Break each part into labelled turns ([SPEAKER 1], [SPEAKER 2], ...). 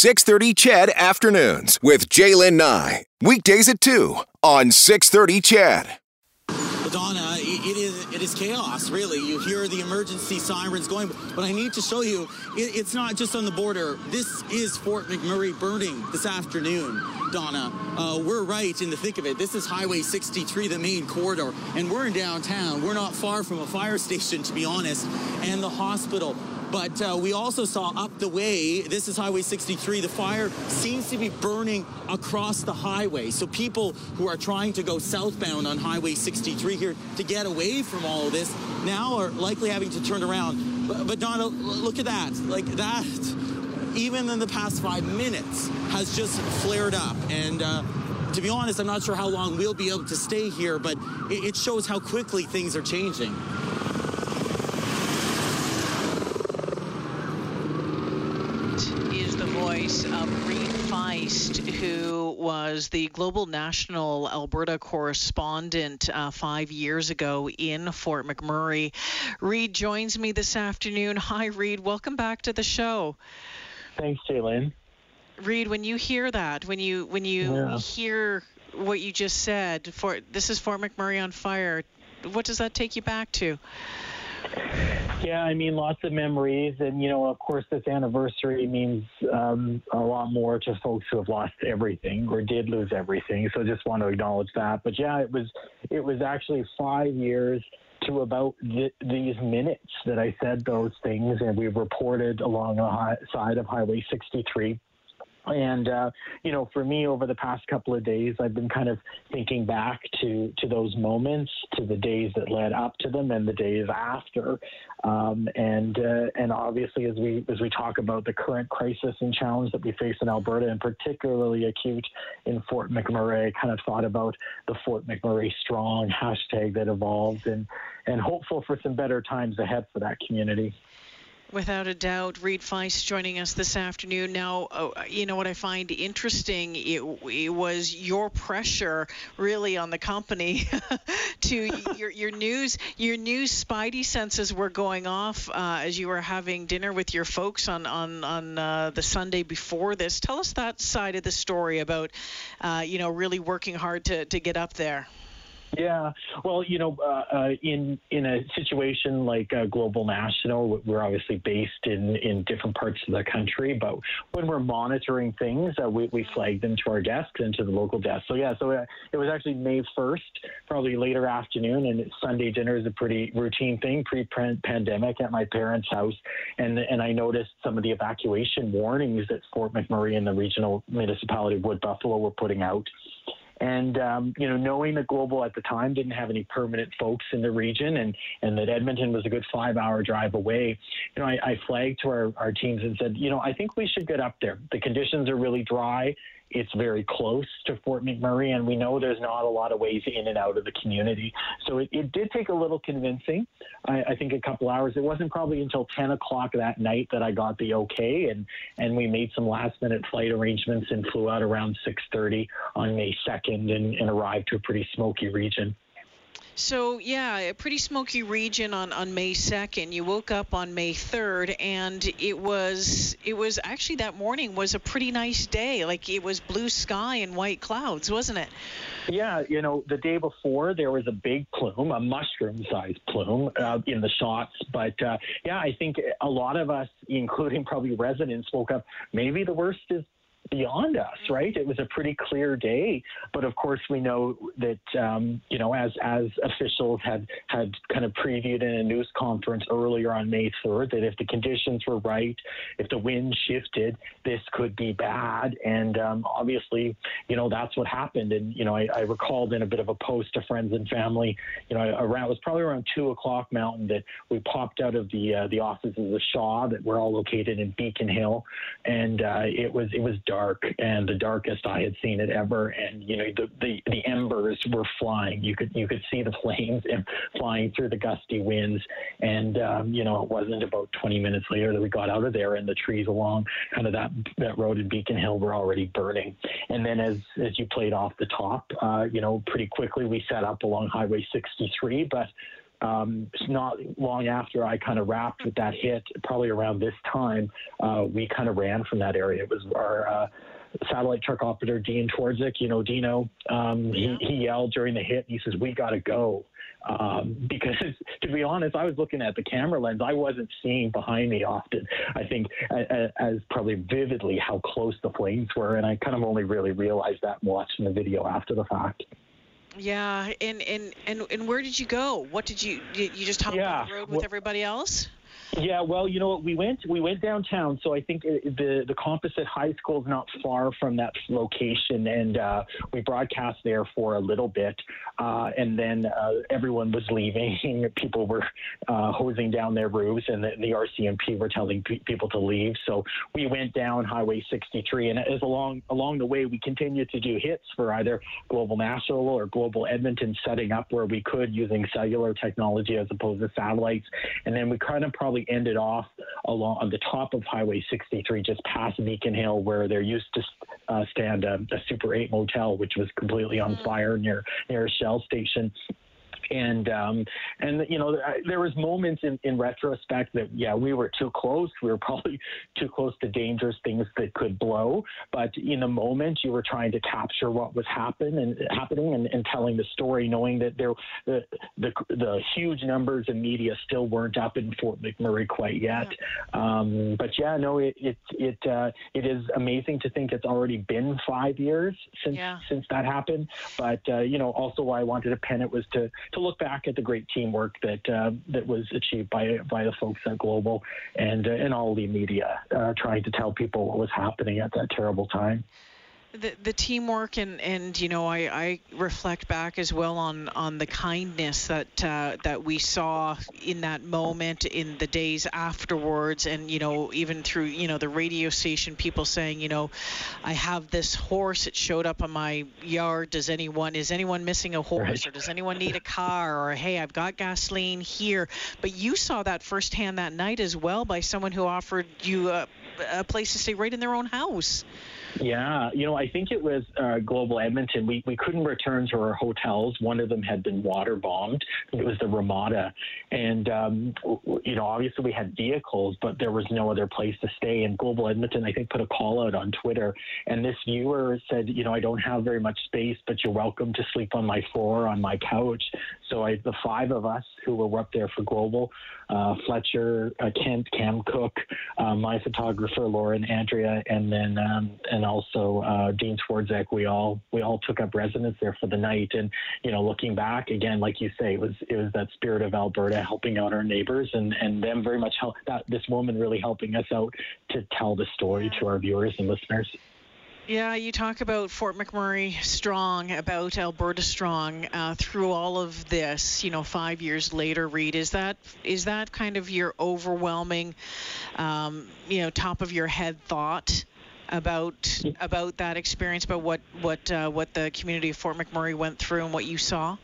[SPEAKER 1] 630 CHED Afternoons with Jaylen Nye. Weekdays at 2 on 630 CHED.
[SPEAKER 2] Donna, it is it is chaos. Really, you hear the emergency sirens going, but I need to show you, it, it's not just on the border. This is Fort McMurray burning this afternoon. Donna, uh, we're right in the thick of it. This is Highway 63, the main corridor, and we're in downtown. We're not far from a fire station, to be honest, and the hospital. But uh, we also saw up the way, this is Highway 63, the fire seems to be burning across the highway. So people who are trying to go southbound on Highway 63 here to get away from all of this now are likely having to turn around. But, but Donna, look at that. Like that, even in the past five minutes, has just flared up. And uh, to be honest, I'm not sure how long we'll be able to stay here, but it, it shows how quickly things are changing.
[SPEAKER 3] is the voice of Reid Fiest, who was the global national Alberta correspondent uh, five years ago in Fort McMurray. Reid joins me this afternoon. Hi, Reid. Welcome back to the show.
[SPEAKER 4] Thanks, Jaylen.
[SPEAKER 3] Reid, when you hear that, when you when you
[SPEAKER 4] Yeah.
[SPEAKER 3] hear what you just said, for this is Fort McMurray on fire. What does that take you back to?
[SPEAKER 4] Yeah, I mean, lots of memories. And, you know, of course, this anniversary means um, a lot more to folks who have lost everything or did lose everything. So I just want to acknowledge that. But yeah, it was, it was actually five years to about th- these minutes that I said those things. And we reported along the hi- side of Highway 63. And uh, you know, for me, over the past couple of days, I've been kind of thinking back to to those moments, to the days that led up to them, and the days after. Um, and uh, and obviously, as we as we talk about the current crisis and challenge that we face in Alberta, and particularly acute in Fort McMurray, kind of thought about the Fort McMurray Strong hashtag that evolved, and and hopeful for some better times ahead for that community.
[SPEAKER 3] Without a doubt, Reid Fiest joining us this afternoon. Now, uh, you know what I find interesting it, it was your pressure really on the company to your, your news. Your news spidey senses were going off uh, as you were having dinner with your folks on on on uh, the Sunday before this. Tell us that side of the story about, uh, you know, really working hard to to get up there.
[SPEAKER 4] Yeah, well, you know, uh, uh, in in a situation like uh, Global National, we're obviously based in in different parts of the country, but when we're monitoring things, uh, we we flag them to our desks and to the local desk. So yeah, so uh, it was actually May first, probably later afternoon, and Sunday dinner is a pretty routine thing pre-pandemic at my parents' house, and and I noticed some of the evacuation warnings that Fort McMurray and the regional municipality of Wood Buffalo were putting out. And um, you know, knowing that Global at the time didn't have any permanent folks in the region, and and that Edmonton was a good five-hour drive away, you know, I, I flagged to our, our teams and said, you know, I think we should get up there. The conditions are really dry. It's very close to Fort McMurray, and we know there's not a lot of ways in and out of the community. So it, it did take a little convincing. I, I think a couple hours. It wasn't probably until 10 o'clock that night that I got the okay, and and we made some last minute flight arrangements and flew out around 6:30 on May 2nd and, and arrived to a pretty smoky region.
[SPEAKER 3] So yeah, a pretty smoky region on, on May 2nd. You woke up on May 3rd, and it was it was actually that morning was a pretty nice day. Like it was blue sky and white clouds, wasn't it?
[SPEAKER 4] Yeah, you know, the day before there was a big plume, a mushroom-sized plume uh, in the shots. But uh, yeah, I think a lot of us, including probably residents, woke up. Maybe the worst is beyond us, right? It was a pretty clear day, but of course we know that um, you know as as officials had had kind of previewed in a news conference earlier on May 3rd that if the conditions were right, if the wind shifted, this could be bad, and um, obviously you know that's what happened. And you know I, I recalled in a bit of a post to friends and family, you know around it was probably around two o'clock Mountain that we popped out of the uh, the offices of Shaw that we're all located in Beacon Hill, and uh, it was it was dark and the darkest I had seen it ever. And you know the, the the embers were flying. You could you could see the flames flying through the gusty winds. And um, you know it wasn't about 20 minutes later that we got out of there, and the trees along kind of that that road in Beacon Hill were already burning. And then as as you played off the top, uh, you know pretty quickly we set up along Highway 63, but um, not long after I kind of wrapped with that hit, probably around this time, uh, we kind of ran from that area. It was our uh, satellite truck operator Dean Twardzik, you know Dino. Um, he, he yelled during the hit. He says, "We got to go." Um, because to be honest, I was looking at the camera lens. I wasn't seeing behind me often. I think as, as probably vividly how close the flames were, and I kind of only really realized that watching the video after the fact.
[SPEAKER 3] Yeah, and and and and where did you go? What did you you just hop yeah. on the road with well, everybody else?
[SPEAKER 4] Yeah, well, you know what? We went we went downtown, so I think the the Composite High School is not far from that location, and uh, we broadcast there for a little bit, uh, and then uh, everyone was leaving. people were uh, hosing down their roofs, and the, the RCMP were telling pe- people to leave. So we went down Highway 63, and as along along the way, we continued to do hits for either Global National or Global Edmonton, setting up where we could using cellular technology as opposed to satellites, and then we kind of probably actually ended off along on the top of Highway 63, just past Beacon Hill, where there used to uh, stand a, a, Super 8 motel, which was completely on mm-hmm. fire near near a Shell station and um, and you know there was moments in, in retrospect that yeah we were too close we were probably too close to dangerous things that could blow but in the moment you were trying to capture what was happen and happening and, and telling the story knowing that there the, the the huge numbers of media still weren't up in Fort McMurray quite yet yeah. Um, but yeah no it it it, uh, it is amazing to think it's already been five years since yeah. since that happened but uh, you know also why I wanted to pen it was to to look back at the great teamwork that uh, that was achieved by by the folks at Global and uh, and all the media uh, trying to tell people what was happening at that terrible time
[SPEAKER 3] the the teamwork and and you know I, I reflect back as well on on the kindness that uh, that we saw in that moment in the days afterwards and you know even through you know the radio station people saying you know I have this horse it showed up on my yard does anyone is anyone missing a horse right. or does anyone need a car or hey I've got gasoline here but you saw that firsthand that night as well by someone who offered you a, a place to stay right in their own house.
[SPEAKER 4] Yeah, you know, I think it was uh, Global Edmonton. We, we couldn't return to our hotels. One of them had been water bombed. It was the Ramada. And, um, you know, obviously we had vehicles, but there was no other place to stay. And Global Edmonton, I think, put a call out on Twitter. And this viewer said, you know, I don't have very much space, but you're welcome to sleep on my floor, on my couch. So I, the five of us who were up there for Global, uh, Fletcher, uh, Kent, Cam Cook, uh, my photographer, Lauren, Andrea, and then, um, and and also uh, Dean Twardzik, we all we all took up residence there for the night. And you know, looking back again, like you say, it was it was that spirit of Alberta helping out our neighbors, and and them very much help that this woman really helping us out to tell the story to our viewers and listeners.
[SPEAKER 3] Yeah, you talk about Fort McMurray strong, about Alberta strong uh, through all of this. You know, five years later, Reid, is that is that kind of your overwhelming, um, you know, top of your head thought about about that experience, about what what uh, what the community of Fort McMurray went through and what you saw?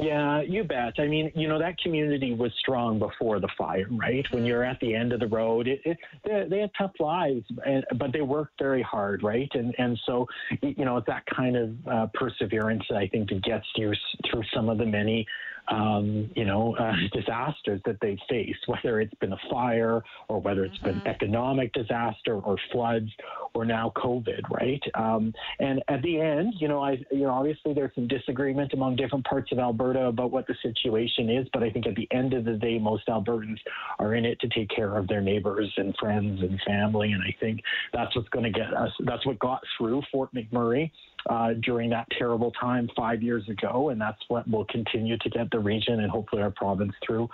[SPEAKER 4] Yeah, you bet. I mean, you know, that community was strong before the fire, right? When you're at the end of the road, it, it, they, they had tough lives, and, but they worked very hard, right? And and so, you know, it's that kind of uh, perseverance I think that gets you through some of the many um, you know, uh, disasters that they've faced, whether it's been a fire or whether it's mm-hmm. been economic disaster or floods or now COVID, right? Um, and at the end, you know, I, you know, obviously there's some disagreement among different parts of Alberta about what the situation is, but I think at the end of the day, most Albertans are in it to take care of their neighbors and friends and family, and I think that's what's going to get us. That's what got through Fort McMurray uh, during that terrible time five years ago, and that's what will continue to get the region and hopefully our province through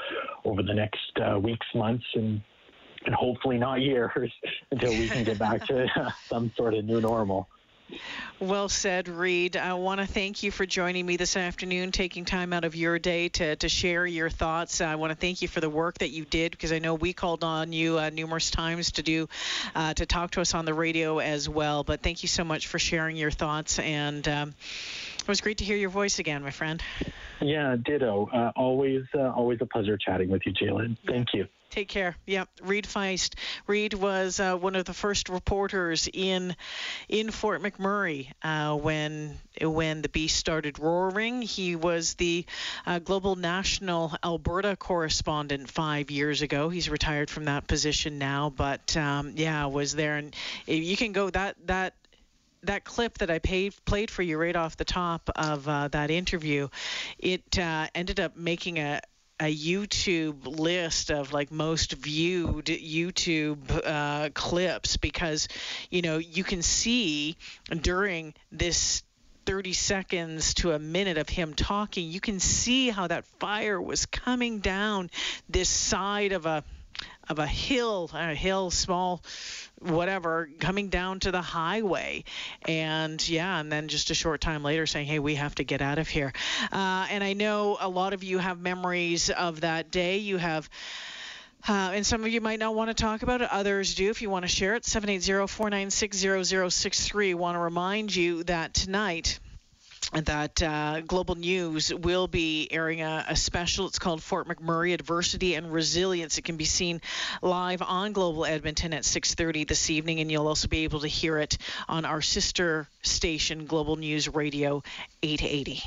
[SPEAKER 4] over the next uh, weeks, months, and and hopefully not years until we can get back to some sort of new normal.
[SPEAKER 3] Well said, Reid. I want to thank you for joining me this afternoon, taking time out of your day to, to share your thoughts. I want to thank you for the work that you did because I know we called on you uh, numerous times to do uh, to talk to us on the radio as well. But thank you so much for sharing your thoughts and. Um, was great to hear your voice again, my friend.
[SPEAKER 4] Yeah, ditto. Uh, always, uh, always a pleasure chatting with you, Jaylen. Thank you.
[SPEAKER 3] Take care. Yep, Reid Fiest. Reid was uh, one of the first reporters in in Fort McMurray uh, when when the beast started roaring. He was the uh, global national Alberta correspondent five years ago. He's retired from that position now, but um, yeah, was there. And you can go that that that clip that I paid, played for you right off the top of uh, that interview, it uh, ended up making a, a YouTube list of like most viewed YouTube uh, clips because you know you can see during this 30 seconds to a minute of him talking, you can see how that fire was coming down this side of a of a hill, a hill, small, whatever, coming down to the highway. And yeah, and then just a short time later saying, hey, we have to get out of here. Uh, and I know a lot of you have memories of that day. You have. Uh, and some of you might not want to talk about it. Others do. If you want to share it, 780-496-0063. Want to remind you that tonight that uh, Global News will be airing a, a, special. It's called Fort McMurray Adversity and Resilience. It can be seen live on Global Edmonton at 6:30 this evening, and you'll also be able to hear it on our sister station, Global News Radio 880.